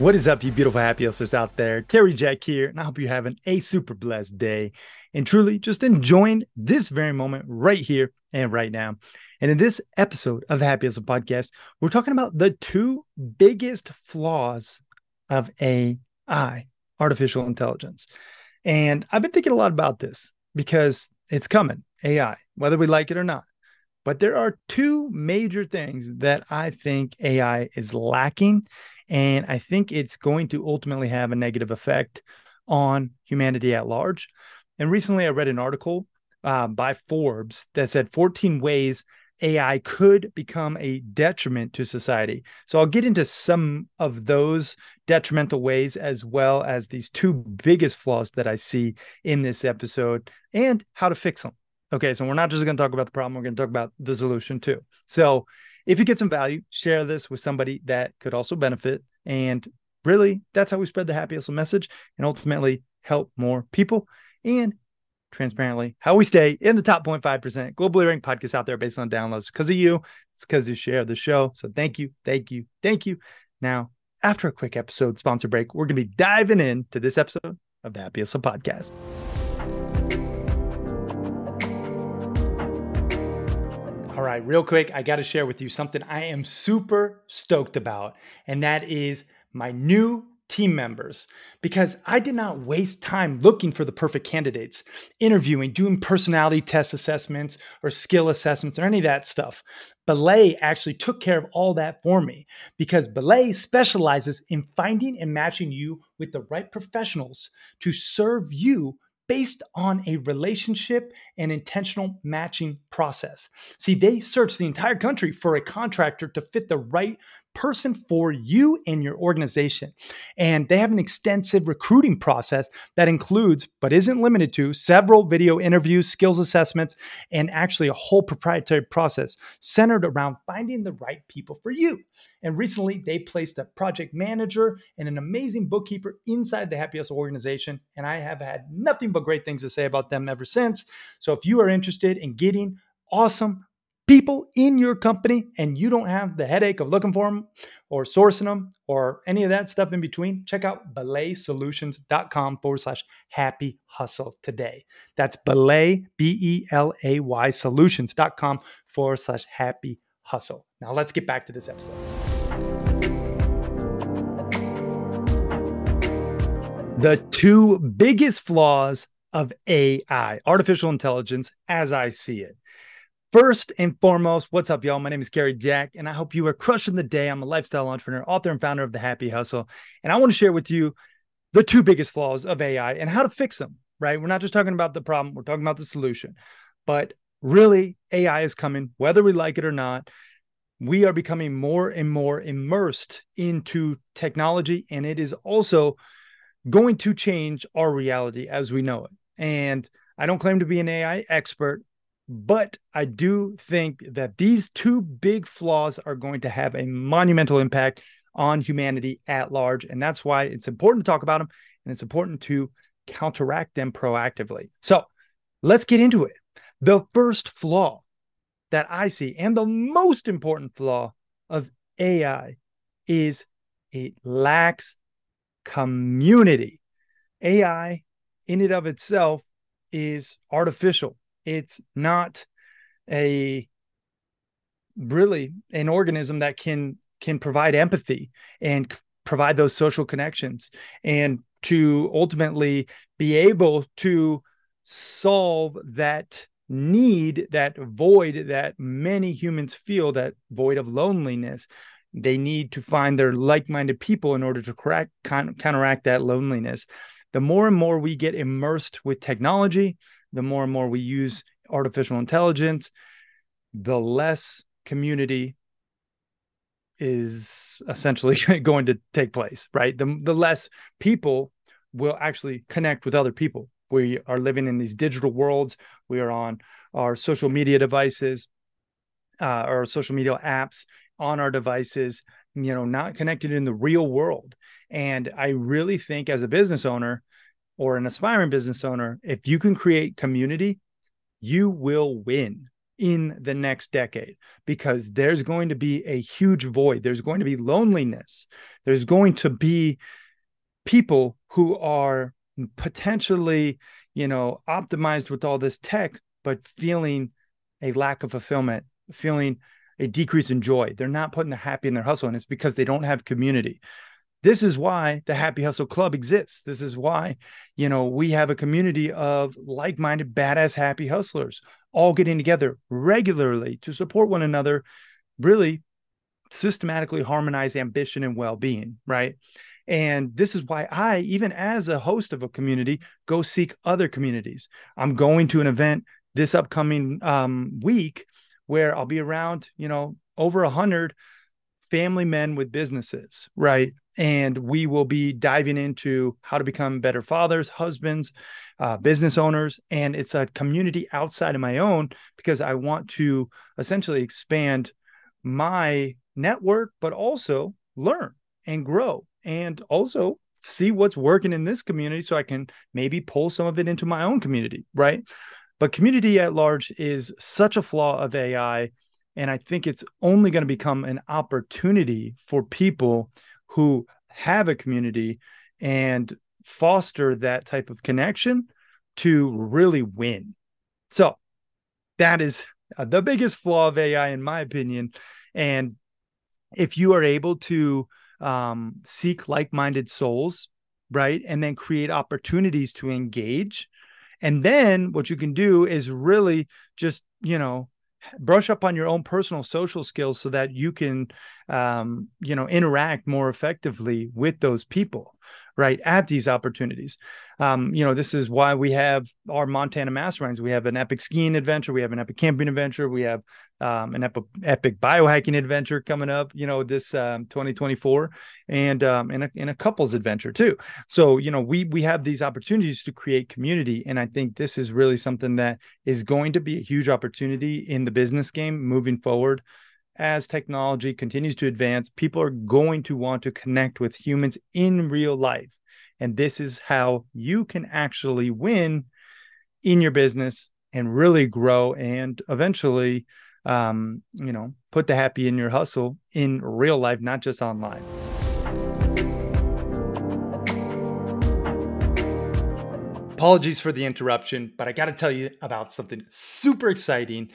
What is up, you beautiful happy hustlers out there? Cary Jack here, and I hope you're having a super blessed day and truly just enjoying this very moment right here and right now. And in this episode of the Happy Hustle Podcast, we're talking about the two biggest flaws of AI, artificial intelligence. And I've been thinking a lot about this because it's coming, AI, whether we like it or not. But there are two major things that I think AI is lacking and I think it's going to ultimately have a negative effect on humanity at large. And recently I read an article uh, by Forbes that said 14 ways AI could become a detriment to society. So I'll get into some of those detrimental ways as well as these two biggest flaws that I see in this episode and how to fix them. Okay, so we're not just going to talk about the problem, we're going to talk about the solution too. So if you get some value, share this with somebody that could also benefit. And really, that's how we spread the happy hustle message and ultimately help more people. And transparently, how we stay in the top 0.5% globally ranked podcast out there based on downloads because of you. It's because you share the show. So thank you, thank you, thank you. Now, after a quick episode sponsor break, we're going to be diving into this episode of the Happy Hustle podcast. All right, real quick, I got to share with you something I am super stoked about, and that is my new team members because I did not waste time looking for the perfect candidates, interviewing, doing personality test assessments or skill assessments or any of that stuff. Belay actually took care of all that for me because Belay specializes in finding and matching you with the right professionals to serve you based on a relationship and intentional matching process. See, they search the entire country for a contractor to fit the right person for you and your organization. And they have an extensive recruiting process that includes, but isn't limited to, several video interviews, skills assessments, and actually a whole proprietary process centered around finding the right people for you. And recently, they placed a project manager and an amazing bookkeeper inside the Happy Hustle organization. And I have had nothing but great things to say about them ever since. So if you are interested in getting awesome people in your company and you don't have the headache of looking for them or sourcing them or any of that stuff in between, check out belaysolutions.com forward slash happy hustle today. That's belay, B E L A Y solutions.com forward slash happy hustle. Now let's get back to this episode. The two biggest flaws of AI, artificial intelligence, as I see it. First and foremost, what's up, y'all? My name is Cary Jack, and I hope you are crushing the day. I'm a lifestyle entrepreneur, author, and founder of The Happy Hustle. And I want to share with you the two biggest flaws of AI and how to fix them, right? We're not just talking about the problem, we're talking about the solution. But really, AI is coming, whether we like it or not. We are becoming more and more immersed into technology, and it is also going to change our reality as we know it. And I don't claim to be an AI expert, but I do think that these two big flaws are going to have a monumental impact on humanity at large. And that's why it's important to talk about them and it's important to counteract them proactively. So let's get into it. The first flaw that I see, and the most important flaw of AI, is it lacks community. AI, in and of itself, is artificial it's not a really an organism that can can provide empathy and provide those social connections. And to ultimately be able to solve that need that void that many humans feel that void of loneliness they need to find their like-minded people in order to correct, counteract that loneliness. The more and more we get immersed with technology the more and more we use artificial intelligence, the less community is essentially going to take place, right? The, the less people will actually connect with other people. We are living in these digital worlds. We are on our social media devices, uh, or social media apps on our devices, you know, not connected in the real world. And I really think as a business owner or an aspiring business owner, if you can create community, you will win in the next decade because there's going to be a huge void. There's going to be loneliness. There's going to be people who are potentially, you know, optimized with all this tech, but feeling a lack of fulfillment, feeling a decrease in joy. They're not putting the happy in their hustle, and it's because they don't have community. This is why the Happy Hustle Club exists. This is why, you know, we have a community of like-minded, badass, happy hustlers all getting together regularly to support one another, really systematically harmonize ambition and well-being, right? And this is why I, even as a host of a community, go seek other communities. I'm going to an event this upcoming um, week where I'll be around, you know, over a hundred family men with businesses, right? And we will be diving into how to become better fathers, husbands, uh, business owners. And it's a community outside of my own because I want to essentially expand my network, but also learn and grow and also see what's working in this community so I can maybe pull some of it into my own community, right? But community at large is such a flaw of AI. And I think it's only going to become an opportunity for people who have a community and foster that type of connection to really win. So that is uh, the biggest flaw of AI, in my opinion. And if you are able to um, seek like minded souls, right, and then create opportunities to engage, and then what you can do is really just, you know, brush up on your own personal social skills so that you can um, you know interact more effectively with those people right at these opportunities. Um, you know this is why we have our montana masterminds. We have an epic skiing adventure we have an epic camping adventure we have um, an epic, epic biohacking adventure coming up you know this um, 2024 and um, in a, in a couples adventure too. So you know we we have these opportunities to create community and i think this is really something that is going to be a huge opportunity in the business game moving forward as technology continues to advance, people are going to want to connect with humans in real life. And this is how you can actually win in your business and really grow and eventually, um, you know, put the happy in your hustle in real life, not just online. Apologies for the interruption, but I got to tell you about something super exciting.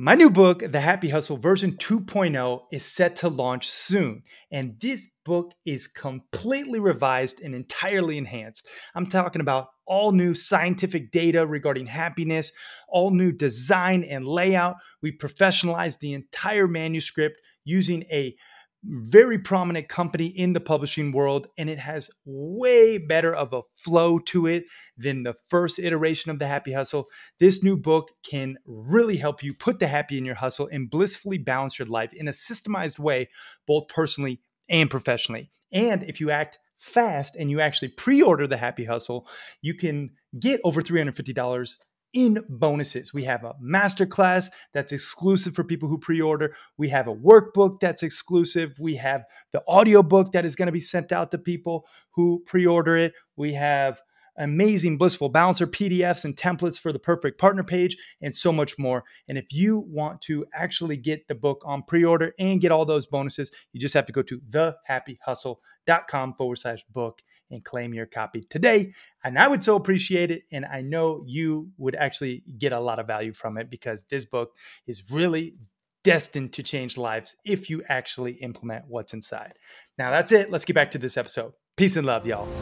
My new book, The Happy Hustle version 2.0, is set to launch soon. And this book is completely revised and entirely enhanced. I'm talking about all new scientific data regarding happiness, all new design and layout. We professionalized the entire manuscript using a very prominent company in the publishing world, and it has way better of a flow to it than the first iteration of the Happy Hustle. This new book can really help you put the happy in your hustle and blissfully balance your life in a systemized way, both personally and professionally. And if you act fast and you actually pre order the Happy Hustle, you can get over $350 in bonuses. We have a masterclass that's exclusive for people who pre-order. We have a workbook that's exclusive. We have the audiobook that is going to be sent out to people who pre-order it. We have amazing blissful balancer PDFs and templates for the perfect partner page and so much more. And if you want to actually get the book on pre-order and get all those bonuses, you just have to go to thehappyhustle.com forward slash book and claim your copy today. And I would so appreciate it. And I know you would actually get a lot of value from it because this book is really destined to change lives if you actually implement what's inside. Now, that's it. Let's get back to this episode. Peace and love, y'all.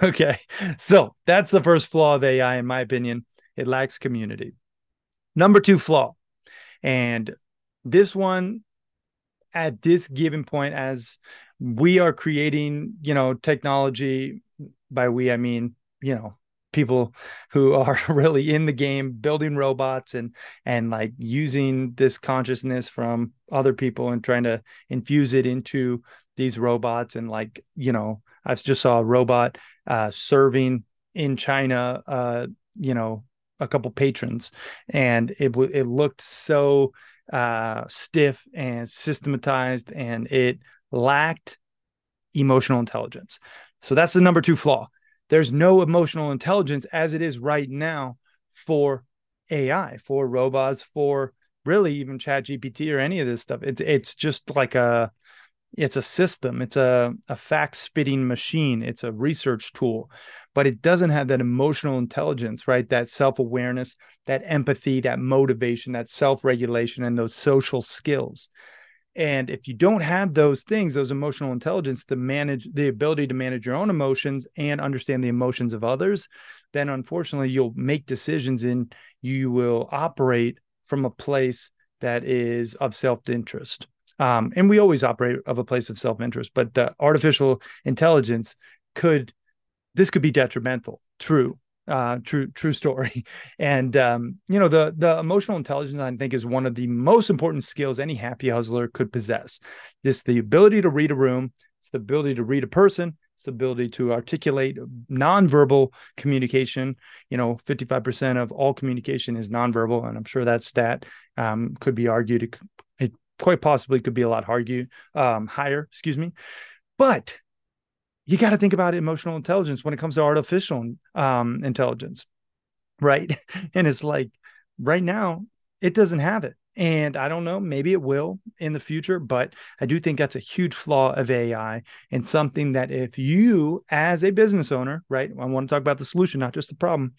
Okay. So that's the first flaw of AI, in my opinion. It lacks community. Number two flaw. And this one at this given point as we are creating you know technology by we i mean you know people who are really in the game building robots and and like using this consciousness from other people and trying to infuse it into these robots. And like you know i just saw a robot uh, serving in china uh, you know a couple patrons. And it it looked so uh, stiff and systematized and it lacked emotional intelligence so that's the number two flaw there's no emotional intelligence as it is right now for AI, for robots, for really even ChatGPT or any of this stuff. It's it's just like a it's a system, it's a, a fact spitting machine, it's a research tool, but it doesn't have that emotional intelligence, right? That self-awareness, that empathy, that motivation, that self-regulation, and those social skills. And if you don't have those things, those emotional intelligence to manage the ability to manage your own emotions and understand the emotions of others, then unfortunately you'll make decisions and you will operate from a place that is of self-interest. Um, and we always operate of a place of self-interest, but the artificial intelligence could this could be detrimental. True, uh, true true story. And um, you know the the emotional intelligence i think is one of the most important skills any happy hustler could possess. This the ability to read a room. It's the ability to read a person. It's the ability to articulate nonverbal communication. You know 55% of all communication is nonverbal and i'm sure that stat um, could be argued quite possibly could be a lot harder, um, higher excuse me but you got to think about emotional intelligence when it comes to artificial um, intelligence, right? and it's like right now, it doesn't have it. And I don't know, maybe it will in the future, but I do think that's a huge flaw of AI and something that if you, as a business owner, right, I want to talk about the solution, not just the problem,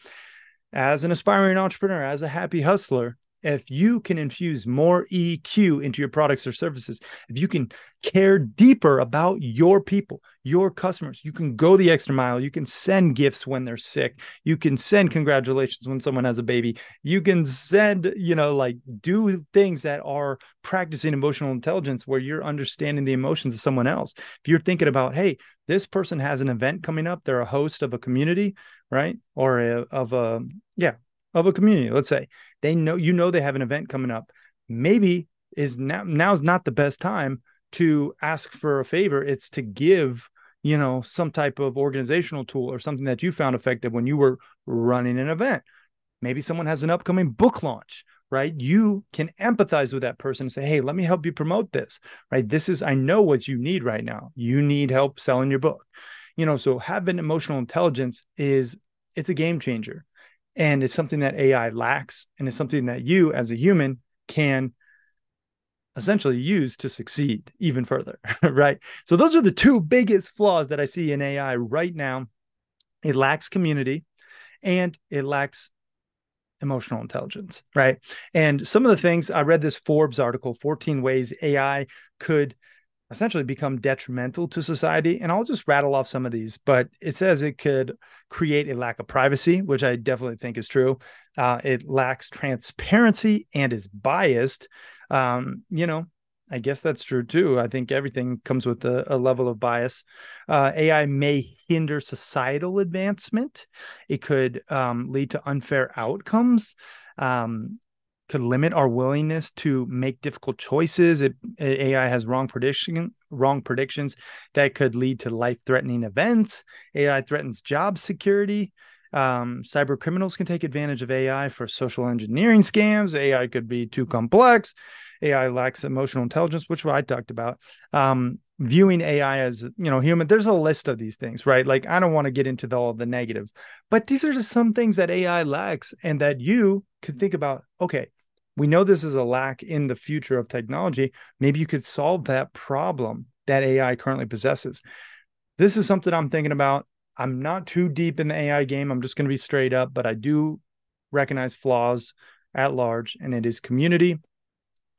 as an aspiring entrepreneur, as a happy hustler, if you can infuse more EQ into your products or services, if you can care deeper about your people, your customers, you can go the extra mile. You can send gifts when they're sick. You can send congratulations when someone has a baby. You can send, you know, like do things that are practicing emotional intelligence where you're understanding the emotions of someone else. If you're thinking about, hey, this person has an event coming up, they're a host of a community, right? Or a, of a, yeah, of a community, let's say they know you know they have an event coming up. Maybe is now now's not the best time to ask for a favor. It's to give, you know, some type of organizational tool or something that you found effective when you were running an event. Maybe someone has an upcoming book launch, right? You can empathize with that person and say, Hey, let me help you promote this, right? This is, I know what you need right now. You need help selling your book. You know, so having emotional intelligence is it's a game changer and it's something that AI lacks, and it's something that you, as a human, can essentially use to succeed even further, right? So, those are the two biggest flaws that I see in AI right now. It lacks community and it lacks emotional intelligence, right? And some of the things I read this Forbes article 14 ways AI could essentially become detrimental to society. And I'll just rattle off some of these, but it says it could create a lack of privacy, which I definitely think is true. Uh, it lacks transparency and is biased. Um, you know, I guess that's true too. I think everything comes with a, a level of bias. Uh, AI may hinder societal advancement. It could um, lead to unfair outcomes. Um, could limit our willingness to make difficult choices. It, AI has wrong prediction, wrong predictions that could lead to life-threatening events. AI threatens job security. Um, cyber criminals can take advantage of AI for social engineering scams. AI could be too complex. AI lacks emotional intelligence, which I talked about. Um, viewing AI as you know human. There's a list of these things, right? Like I don't want to get into the, all the negative, but these are just some things that AI lacks, and that you could think about. Okay, we know this is a lack in the future of technology. Maybe you could solve that problem that AI currently possesses. This is something I'm thinking about. I'm not too deep in the AI game. I'm just going to be straight up, but I do recognize flaws at large, and it is community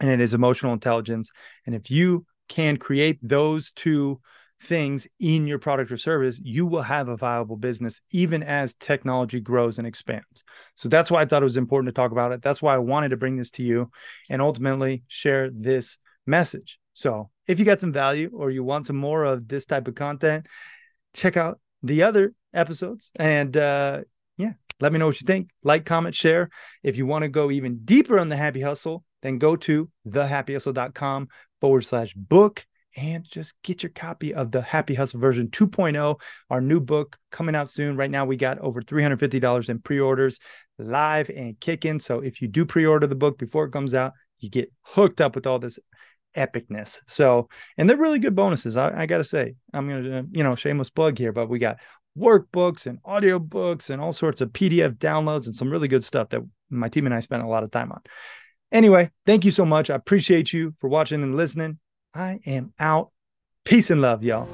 and it is emotional intelligence. And if you can create those two things in your product or service, you will have a viable business even as technology grows and expands. So that's why I thought it was important to talk about it. That's why I wanted to bring this to you and ultimately share this message. So if you got some value or you want some more of this type of content, check out the other episodes and uh yeah, let me know what you think. Like, comment, share. If you want to go even deeper on the happy hustle, then go to thehappyhustle.com forward slash book and just get your copy of the Happy Hustle version 2.0, our new book coming out soon. Right now, we got over $350 in pre orders live and kicking. So if you do pre order the book before it comes out, you get hooked up with all this epicness. So, and they're really good bonuses. I, I got to say, I'm going to, uh, you know, shameless plug here, but we got workbooks and audiobooks and all sorts of PDF downloads and some really good stuff that my team and I spent a lot of time on. Anyway, thank you so much. I appreciate you for watching and listening. I am out. Peace and love, y'all.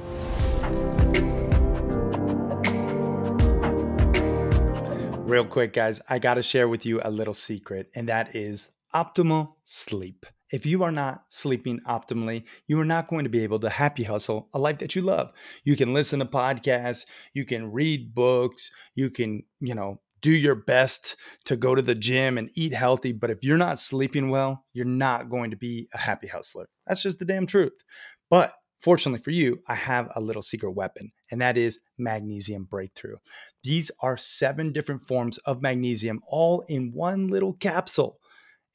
Real quick, guys, I got to share with you a little secret, and that is optimal sleep. If you are not sleeping optimally, you are not going to be able to happy hustle a life that you love. You can listen to podcasts, you can read books, you can, you know, do your best to go to the gym and eat healthy. But if you're not sleeping well, you're not going to be a happy hustler. That's just the damn truth. But fortunately for you, I have a little secret weapon, and that is magnesium breakthrough. These are seven different forms of magnesium all in one little capsule.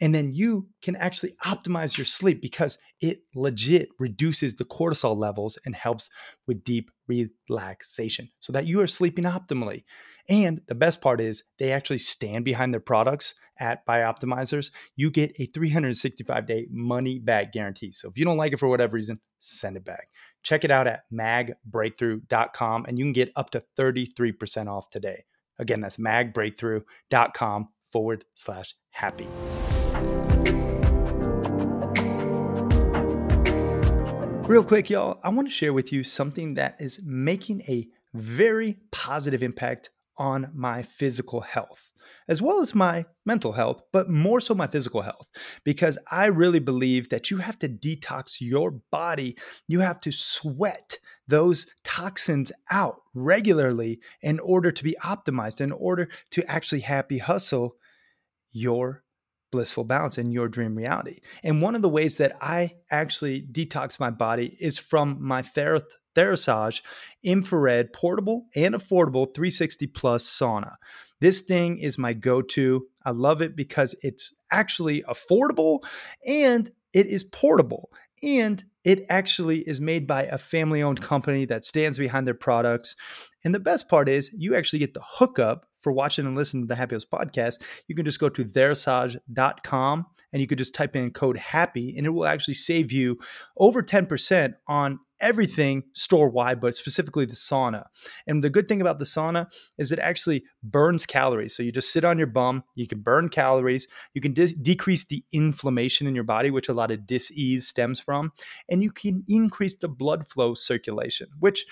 And then you can actually optimize your sleep because it legit reduces the cortisol levels and helps with deep relaxation so that you are sleeping optimally. And the best part is they actually stand behind their products at Bioptimizers. You get a 365 day money back guarantee. So if you don't like it for whatever reason, send it back. Check it out at magbreakthrough.com and you can get up to 33% off today. Again, that's magbreakthrough.com forward slash happy. Real quick, y'all, I want to share with you something that is making a very positive impact on my physical health, as well as my mental health, but more so my physical health, because I really believe that you have to detox your body. You have to sweat those toxins out regularly in order to be optimized, in order to actually happy hustle your blissful balance in your dream reality. And one of the ways that I actually detox my body is from my Ther- Therasage infrared portable and affordable 360 plus sauna. This thing is my go to. I love it because it's actually affordable and it is portable. And it actually is made by a family owned company that stands behind their products. And the best part is, you actually get the hookup for watching and listening to the Happy Hustle podcast, you can just go to therasage.com and you could just type in code HAPPY and it will actually save you over 10% on everything store wide, but specifically the sauna. And the good thing about the sauna is it actually burns calories. So you just sit on your bum, you can burn calories, you can de- decrease the inflammation in your body, which a lot of dis-ease stems from, and you can increase the blood flow circulation, which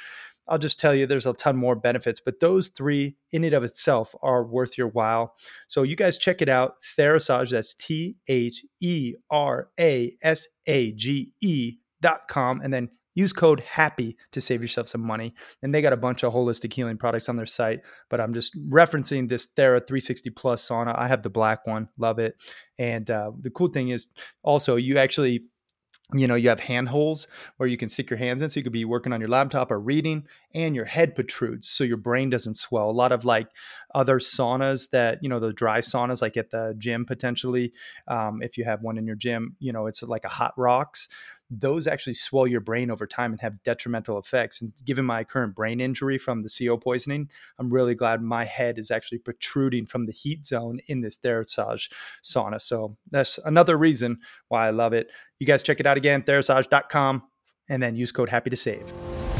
I'll just tell you there's a ton more benefits, but those three in and of itself are worth your while. So you guys check it out. Therasage, that's T H E R A S A G E dot com. And then use code HAPPY to save yourself some money. And they got a bunch of holistic healing products on their site, but I'm just referencing this Thera 360 Plus sauna. I have the black one, love it. And uh, the cool thing is also you actually you know you have hand holes where you can stick your hands in so you could be working on your laptop or reading and your head protrudes so your brain doesn't swell. A lot of like other saunas that you know the dry saunas like at the gym potentially um, if you have one in your gym you know it's like a hot rocks those actually swell your brain over time and have detrimental effects. And given my current brain injury from the CO poisoning, I'm really glad my head is actually protruding from the heat zone in this Therasage sauna. So that's another reason why I love it. You guys check it out again, therasage.com, and then use code HAPPY to save.